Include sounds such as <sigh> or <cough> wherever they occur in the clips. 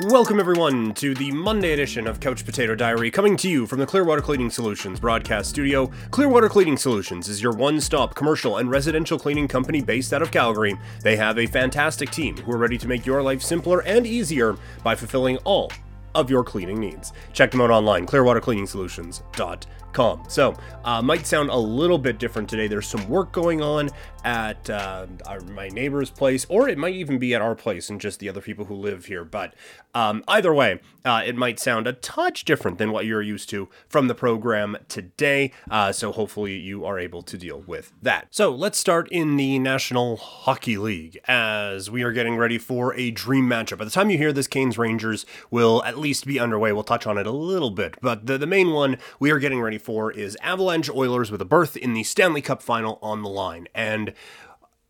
Welcome, everyone, to the Monday edition of Couch Potato Diary, coming to you from the Clearwater Cleaning Solutions broadcast studio. Clearwater Cleaning Solutions is your one stop commercial and residential cleaning company based out of Calgary. They have a fantastic team who are ready to make your life simpler and easier by fulfilling all of your cleaning needs. Check them out online, clearwatercleaningsolutions.com. So, uh, might sound a little bit different today. There's some work going on at uh, our, my neighbor's place, or it might even be at our place and just the other people who live here. But um, either way, uh, it might sound a touch different than what you're used to from the program today. Uh, so hopefully you are able to deal with that. So let's start in the National Hockey League as we are getting ready for a dream matchup. By the time you hear this, Canes Rangers will at least be underway. We'll touch on it a little bit, but the, the main one we are getting ready is Avalanche Oilers with a berth in the Stanley Cup final on the line. And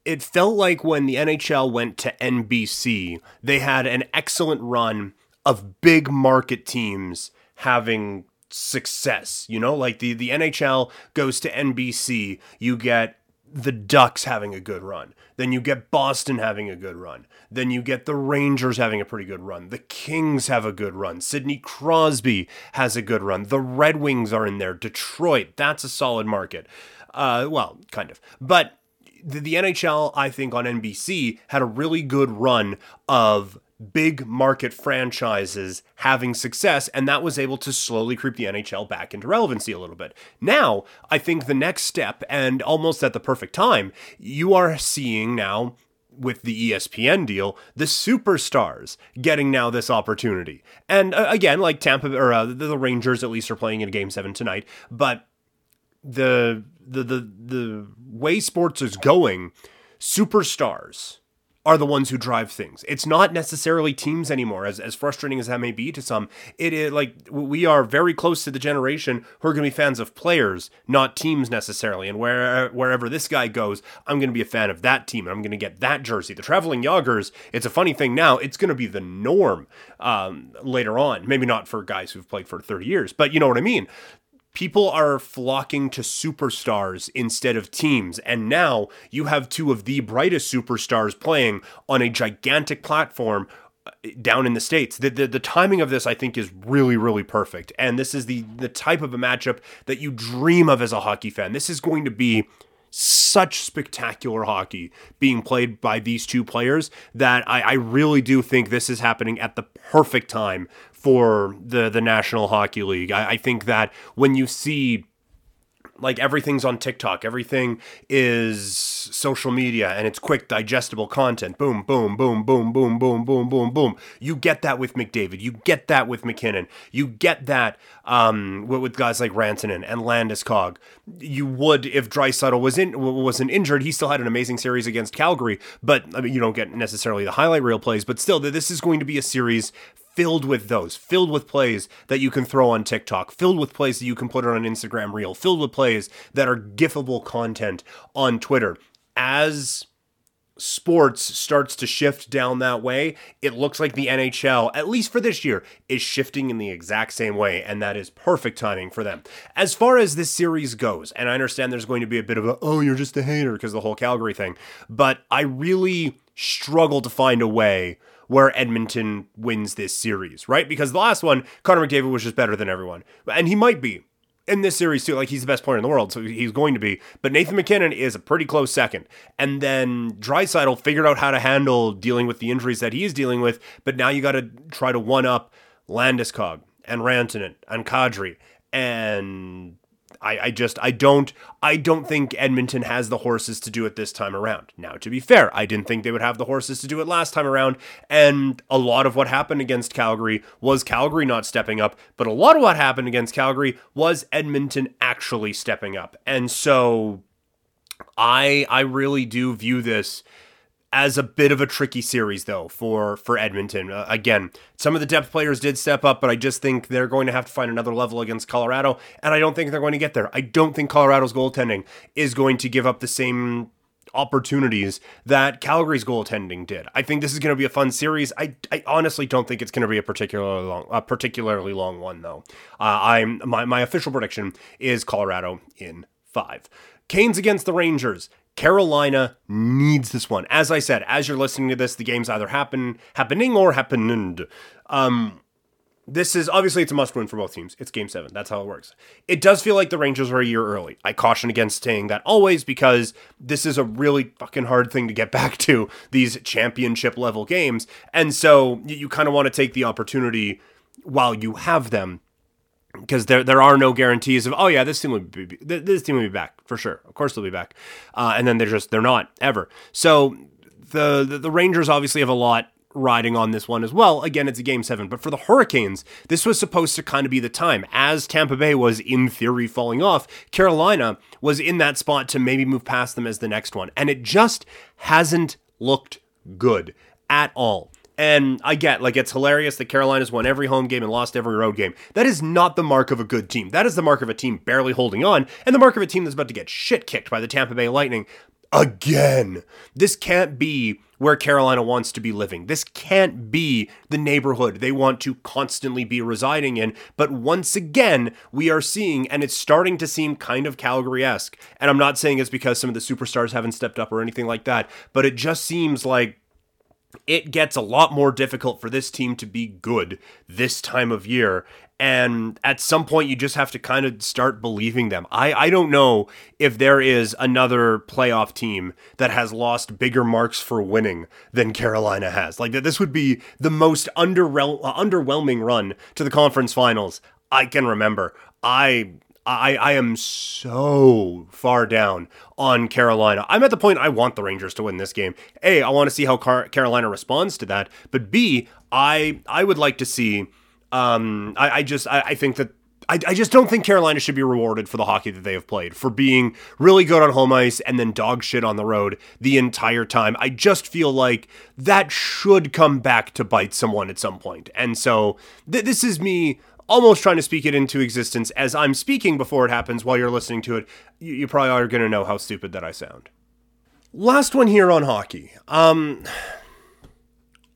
it felt like when the NHL went to NBC, they had an excellent run of big market teams having success. You know, like the, the NHL goes to NBC, you get the Ducks having a good run. Then you get Boston having a good run. Then you get the Rangers having a pretty good run. The Kings have a good run. Sidney Crosby has a good run. The Red Wings are in there. Detroit, that's a solid market. Uh, well, kind of. But the, the NHL, I think, on NBC had a really good run of big market franchises having success, and that was able to slowly creep the NHL back into relevancy a little bit. Now, I think the next step, and almost at the perfect time, you are seeing now with the ESPN deal, the superstars getting now this opportunity. And uh, again, like Tampa or uh, the, Rangers at least are playing in game 7 tonight, but the the the the way sports is going, superstars are the ones who drive things. It's not necessarily teams anymore, as, as frustrating as that may be to some. It is like we are very close to the generation who are going to be fans of players, not teams necessarily. And where wherever this guy goes, I'm going to be a fan of that team, and I'm going to get that jersey. The traveling Jagrs, it's a funny thing now. It's going to be the norm um, later on. Maybe not for guys who've played for 30 years, but you know what I mean people are flocking to superstars instead of teams. And now you have two of the brightest superstars playing on a gigantic platform uh, down in the states. The, the, the timing of this I think is really really perfect. And this is the the type of a matchup that you dream of as a hockey fan. This is going to be such spectacular hockey being played by these two players that I, I, really do think this is happening at the perfect time for the the National Hockey League. I, I think that when you see like everything's on TikTok, everything is social media and it's quick, digestible content. Boom, boom, boom, boom, boom, boom, boom, boom, boom. You get that with McDavid. You get that with MacKinnon. You get that um, with guys like Rantanen and Landeskog. You would if Draisaitl was in wasn't injured. He still had an amazing series against Calgary, but I mean you don't get necessarily the highlight reel plays. But still, this is going to be a series filled with those, filled with plays that you can throw on TikTok, filled with plays that you can put on an Instagram reel, filled with plays that are gifable content on Twitter. As sports starts to shift down that way, it looks like the NHL, at least for this year, is shifting in the exact same way, and that is perfect timing for them. As far as this series goes, and I understand there's going to be a bit of a, oh, you're just a hater because the whole Calgary thing, but I really struggle to find a way where Edmonton wins this series, right? Because the last one, Connor McDavid was just better than everyone. And he might be in this series too. Like he's the best player in the world, so he's going to be. But Nathan MacKinnon is a pretty close second. And then Draisaitl figured out how to handle dealing with the injuries that he's dealing with. But now you got to try to one up Landeskog and Rantanen and Kadri and I, I just I don't I don't think Edmonton has the horses to do it this time around. Now, to be fair, I didn't think they would have the horses to do it last time around, and a lot of what happened against Calgary was Calgary not stepping up, but a lot of what happened against Calgary was Edmonton actually stepping up. And so I I really do view this as a bit of a tricky series though for for Edmonton. Uh, again, some of the depth players did step up, but I just think they're going to have to find another level against Colorado, and I don't think they're going to get there. I don't think Colorado's goaltending is going to give up the same opportunities that Calgary's goaltending did. I think this is going to be a fun series. I, I honestly don't think it's going to be a particularly long a particularly long one though. Uh, I'm my my official prediction is Colorado in 5. Canes against the Rangers Carolina needs this one. As I said, as you're listening to this, the game's either happen happening or happened. Um, this is obviously it's a must win for both teams. It's game seven. That's how it works. It does feel like the Rangers are a year early. I caution against saying that always because this is a really fucking hard thing to get <laughs> back to these championship level games. And so you, you kind of want to take the opportunity while you have them because there there are no guarantees of oh yeah this team will be this team will be back for sure of course they'll be back uh, and then they're just they're not ever so the, the the Rangers obviously have a lot riding on this one as well. Again, it's a game seven, but for the Hurricanes, this was supposed to kind of be the time. As Tampa Bay was in theory falling off, Carolina was in that spot to maybe move past them as the next one. And it just hasn't looked good at all. And I get, like, it's hilarious that Carolina's won every home game and lost every road game. That is not the mark of a good team. That is the mark of a team barely holding on, and the mark of a team that's about to get shit kicked by the Tampa Bay Lightning again. This can't be where Carolina wants to be living. This can't be the neighborhood they want to constantly be residing in. But once again, we are seeing, and it's starting to seem kind of Calgary esque. And I'm not saying it's because some of the superstars haven't stepped up or anything like that, but it just seems like it gets a lot more difficult for this team to be good this time of year. And at some point, you just have to kind of start believing them. I, I don't know if there is another playoff team that has lost bigger marks for winning than Carolina has. Like, this would be the most underwhel- underwhelming run to the conference finals I can remember. I I, I am so far down on Carolina. I'm at the point I want the Rangers to win this game. A, I want to see how Car- Carolina responds to that. But B, I I would like to see. Um, I, I just I, I think that I, I, just don't think Carolina should be rewarded for the hockey that they have played, for being really good on home ice and then dog shit on the road the entire time. I just feel like that should come back to bite someone at some point. And so th- this is me almost trying to speak it into existence as I'm speaking before it happens while you're listening to it. You, you probably are going to know how stupid that I sound. Last one here on hockey. Um,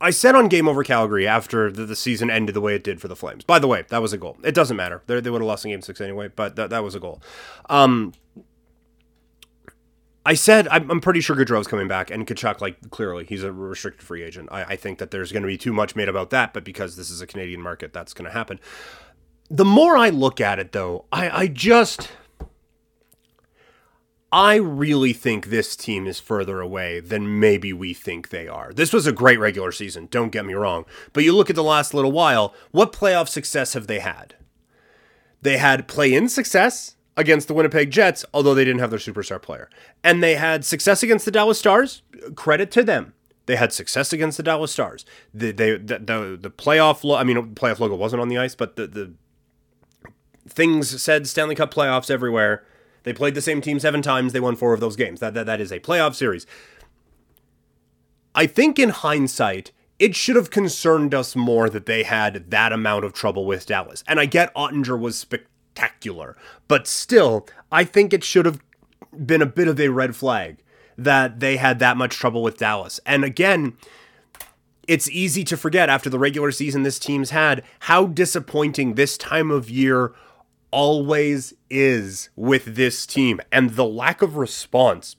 I said on Game Over Calgary after the, the, season ended the way it did for the Flames. By the way, that was a goal. It doesn't matter. They're, they would have lost in Game 6 anyway, but that, that was a goal. Um, I said I'm, I'm pretty sure Gaudreau's coming back, and Tkachuk, like clearly, he's a restricted free agent. I, I think that there's going to be too much made about that, but because this is a Canadian market, that's going to happen. The more I look at it, though, I, I just. I really think this team is further away than maybe we think they are. This was a great regular season, don't get me wrong. But you look at the last little while, what playoff success have they had? They had play in success against the Winnipeg Jets, although they didn't have their superstar player. And they had success against the Dallas Stars. Credit to them. They had success against the Dallas Stars. The they the the, the playoff lo- I mean playoff logo wasn't on the ice, but the the things said Stanley Cup playoffs everywhere. They played the same team seven times. They won four of those games. That that, that is a playoff series. I think in hindsight, it should have concerned us more that they had that amount of trouble with Dallas. And I get Oettinger was spectacular spectacular. But still, I think it should have been a bit of a red flag that they had that much trouble with Dallas. And again, it's easy to forget after the regular season this team's had how disappointing this time of year always is with this team and the lack of response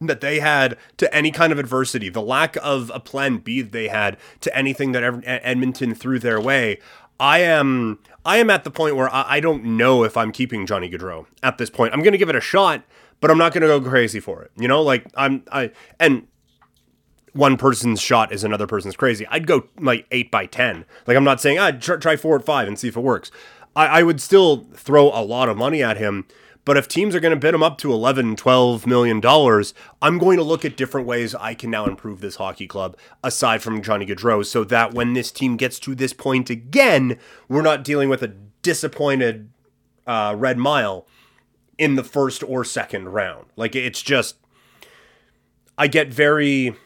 that they had to any kind of adversity, the lack of a plan B they had to anything that Edmonton threw their way. I am I am at the point where I, I don't know if I'm keeping Johnny Gaudreau at this point. I'm going to give it a shot, but I'm not going to go crazy for it. You know, like I'm I and one person's shot is another person's crazy. I'd go like eight by ten. Like I'm not saying ah, try, try four at five and see if it works. I, I would still throw a lot of money at him but if teams are going to bid him up to 11, 12 million dollars, I'm going to look at different ways I can now improve this hockey club aside from Johnny Gaudreau so that when this team gets to this point again, we're not dealing with a disappointed uh, Red Mile in the first or second round. Like it's just I get very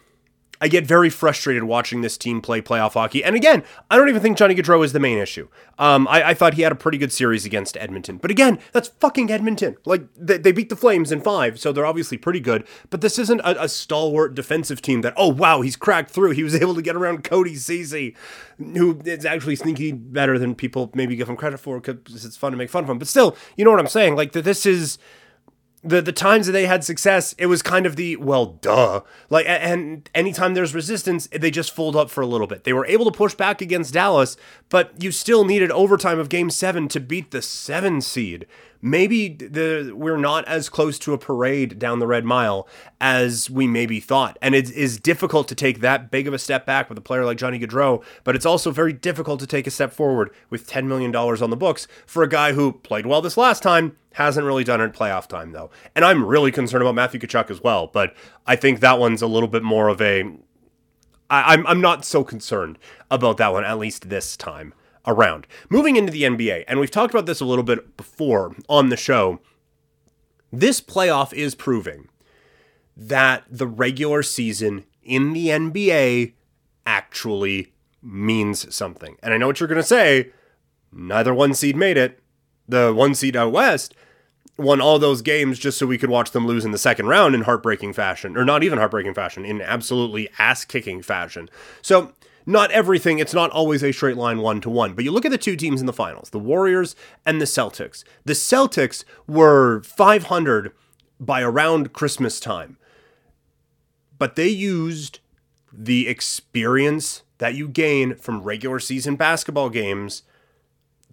I get very frustrated watching this team play playoff hockey. And again, I don't even think Johnny Gaudreau is the main issue. Um, I, I, thought he had a pretty good series against Edmonton. But again, that's fucking Edmonton. Like, they, they beat the Flames in five, so they're obviously pretty good. But this isn't a, a, stalwart defensive team that, oh, wow, he's cracked through. He was <laughs> able to get around Cody Ceci, who is actually sneaky better than people maybe give him credit for because it's fun to make fun of him. But still, you know what I'm saying? Like, this is the the times that they had success, it was kind of the well, duh. Like, and anytime there's resistance, they just fold up for a little bit. They were able to push back against Dallas, but you still needed overtime of Game Seven to beat the seven seed maybe the we're not as close to a parade down the red mile as we maybe thought. And it is difficult to take that big of a step back with a player like johnny gaudreau but it's also very difficult to take a step forward with $10 million on the books for a guy who played well this last time hasn't really done it in playoff time though. And i'm really concerned about matthew tkachuk as well but i think that one's a little bit more of a I, I'm, I'm not so concerned about that one at least this time around. Moving into the NBA, and we've talked about this a little bit before on the show, this playoff is proving that the regular season in the NBA actually means something. And I know what you're going to say. Neither one seed made it. The one seed out west won all those games just so we could watch them lose in the second round in heartbreaking fashion, or not even heartbreaking fashion, in absolutely ass kicking fashion. So not everything, it's not always a straight line one to one. But you look at the two teams in the finals, the Warriors and the Celtics. The Celtics were 500 by around Christmas time, but they used the experience that you gain from regular season basketball games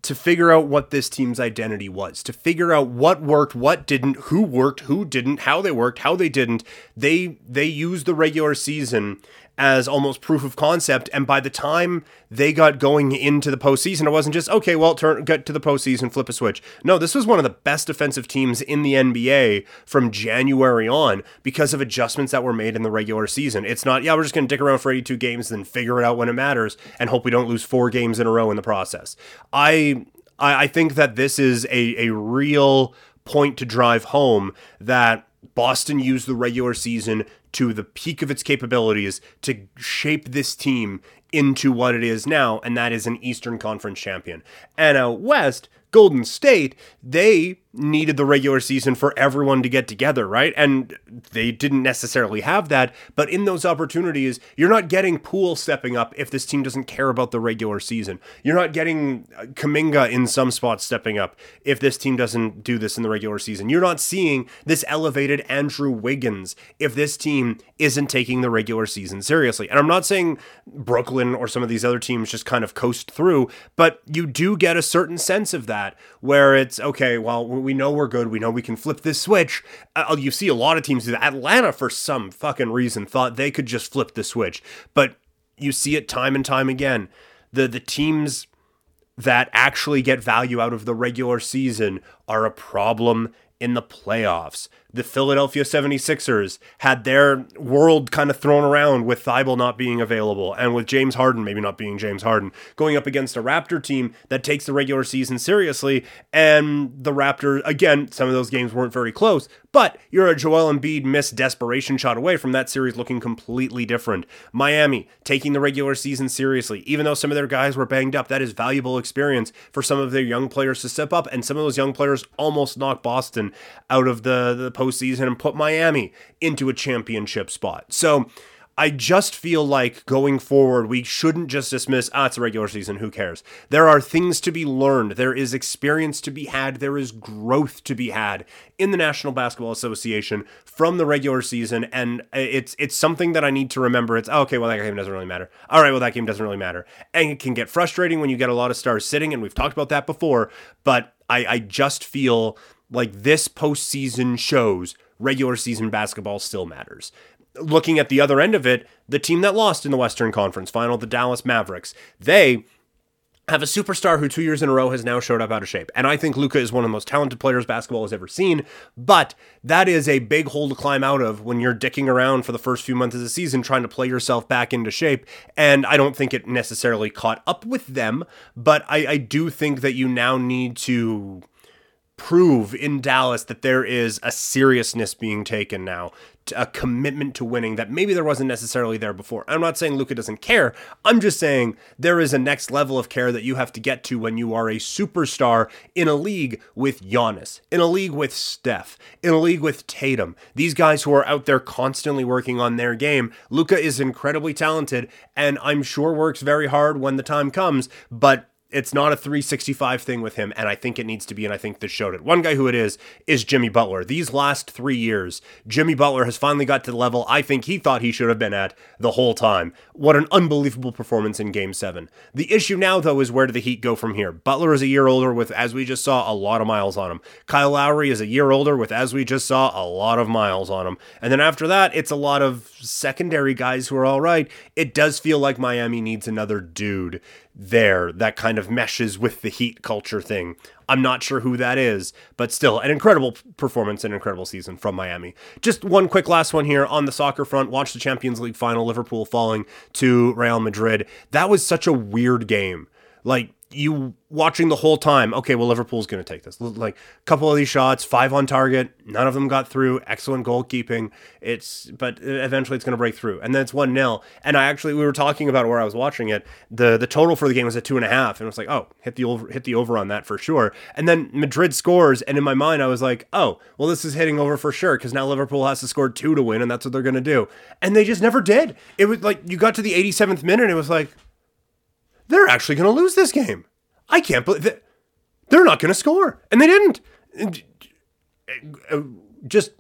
to figure out what this team's identity was, to figure out what worked, what didn't, who worked, who didn't, how they worked, how they didn't. They they used the regular season as almost proof of concept. And by the time they got going into the postseason, it wasn't just okay, well, turn get to the postseason, flip a switch. No, this was one of the best defensive teams in the NBA from January on because of adjustments that were made in the regular season. It's not, yeah, we're just going to dick around for 82 games, and then figure it out when it matters, and hope we don't lose four games in a row in the process. I I, I think that this is a a real point to drive home that Boston used the regular season to the peak of its capabilities to shape this team into what it is now, and that is an Eastern Conference champion. And out West, Golden State, they needed the regular season for everyone to get together, right? And they didn't necessarily have that, but in those opportunities, you're not getting Poole stepping up if this team doesn't care about the regular season. You're not getting uh, Kuminga in some spots stepping up if this team doesn't do this in the regular season. You're not seeing this elevated Andrew Wiggins if this team isn't taking the regular season seriously. And I'm not saying Brooklyn or some of these other teams just kind of coast through, but you do get a certain sense of that where it's okay, well, we know we're good. We know we can flip this switch. Uh, you see a lot of teams. Atlanta, for some fucking reason, thought they could just flip the switch. But you see it time and time again. The the teams that actually get value out of the regular season are a problem in the playoffs the Philadelphia 76ers had their world kind of thrown around with Thybulle not being available and with James Harden maybe not being James Harden going up against a Raptor team that takes the regular season seriously. And the Raptors again some of those games weren't very close but you're a Joel Embiid missed desperation shot away from that series looking completely different. Miami taking the regular season seriously even though some of their guys were banged up that is valuable experience for some of their young players to step up and some of those young players almost knocked Boston out of the the postseason and put Miami into a championship spot. So I just feel like going forward, we shouldn't just dismiss, ah, it's a regular season, who cares? There are things to be learned. There is experience to be had. There is growth to be had in the National Basketball Association from the regular season. And it's it's something that I need to remember. It's, okay, well, that game doesn't really matter. All right, well, that game doesn't really matter. And it can get frustrating when you get a lot of stars sitting, and we've talked about that before. But I, I just feel like this postseason shows regular season basketball still matters. Looking at the other end of it, the team that lost in the Western Conference final, the Dallas Mavericks, they have a superstar who two years in a row has now showed up out of shape. And I think Luka is one of the most talented players basketball has ever seen. But that is a big hole to climb out of when you're dicking around for the first few months of the season trying to play yourself back into shape. And I don't think it necessarily caught up with them, but I, I do think that you now need to prove in Dallas that there is a seriousness being taken now, a commitment to winning that maybe there wasn't necessarily there before. I'm not saying Luka doesn't care. I'm just saying there is a next level of care that you have to get to when you are a superstar in a league with Giannis, in a league with Steph, in a league with Tatum. These guys who are out there constantly working on their game. Luka is incredibly talented and I'm sure works very hard when the time comes, but it's not a 365 thing with him, and I think it needs to be, and I think this showed it. One guy who it is is Jimmy Butler. These last three years, Jimmy Butler has finally got to the level I think he thought he should have been at the whole time. What an unbelievable performance in Game 7. The issue now, though, is where do the Heat go from here? Butler is a year older with, as we just saw, a lot of miles on him. Kyle Lowry is a year older with, as we just saw, a lot of miles on him. And then after that, it's a lot of secondary guys who are all right. It does feel like Miami needs another dude there that kind of meshes with the Heat culture thing. I'm not sure who that is, but still an incredible performance and incredible season from Miami. Just one quick last one here on the soccer front. Watch the Champions League final, Liverpool falling to Real Madrid. That was such a weird game. Like you watching the whole time, okay, well, Liverpool's going to take this. Like a couple of these shots, five on target, none of them got through. Excellent goalkeeping. It's, but eventually it's going to break through. And then it's 1 0. And I actually, we were talking about where I was watching it. The the total for the game was at two and a half. And it was like, oh, hit the over, hit the over on that for sure. And then Madrid scores. And in my mind, I was like, oh, well, this is hitting over for sure because now Liverpool has to score two to win. And that's what they're going to do. And they just never did. It was like, you got to the 87th minute. and it was like, they're actually going to lose this game. I can't believe that they're not going to score. And they didn't. Just,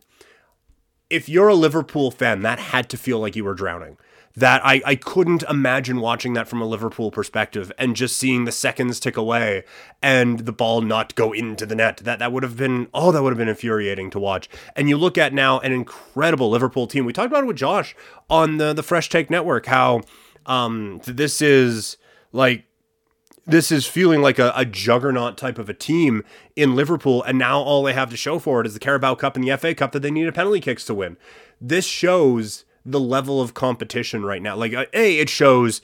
if you're a Liverpool fan, that had to feel like you were drowning. That I, I couldn't imagine watching that from a Liverpool perspective and just seeing the seconds tick away and the ball not go into the net. That that would have been oh, that would have been infuriating to watch. And you look at now an incredible Liverpool team. We talked about it with Josh on the the Fresh Take Network, how um this is like this is feeling like a, a, juggernaut type of a team in Liverpool, and now all they have to show for it is the Carabao Cup and the FA Cup that they need a penalty kicks to win. This shows the level of competition right now. Like, uh, a it shows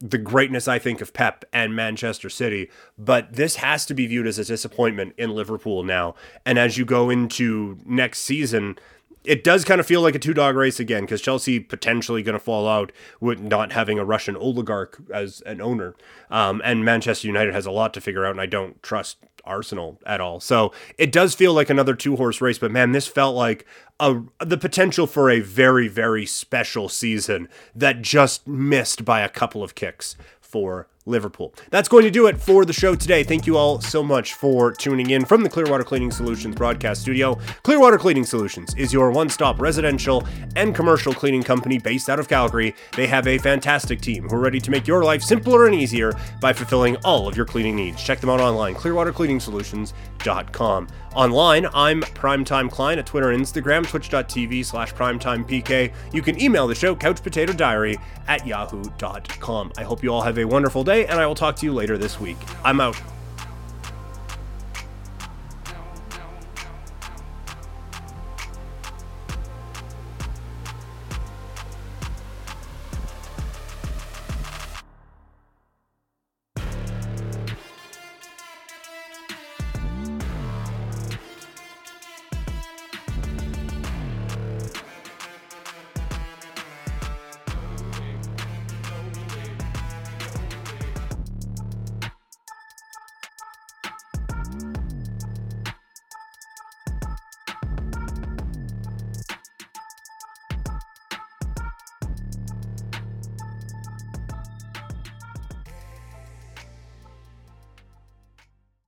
the greatness I think of Pep and Manchester City, but this has to be viewed as a disappointment in Liverpool now. And as you go into next season, it does kind of feel like a two dog race again because Chelsea potentially going to fall out with not having a Russian oligarch as an owner. Um, and Manchester United has a lot to figure out, and I don't trust Arsenal at all. So it does feel like another two horse race, but man, this felt like a, the potential for a very, very special season that just missed by a couple of kicks for Liverpool. That's going to do it for the show today. Thank you all so much for tuning in from the Clearwater Cleaning Solutions broadcast studio. Clearwater Cleaning Solutions is your one stop residential and commercial cleaning company based out of Calgary. They have a fantastic team who are ready to make your life simpler and easier by fulfilling all of your cleaning needs. Check them out online, clearwatercleaningsolutions.com. Online, I'm Primetime Klein at Twitter and Instagram, twitch.tv slash primetimepk. You can email the show, couchpotatodiary at yahoo.com. I hope you all have a wonderful day, and I will talk to you later this week. I'm out.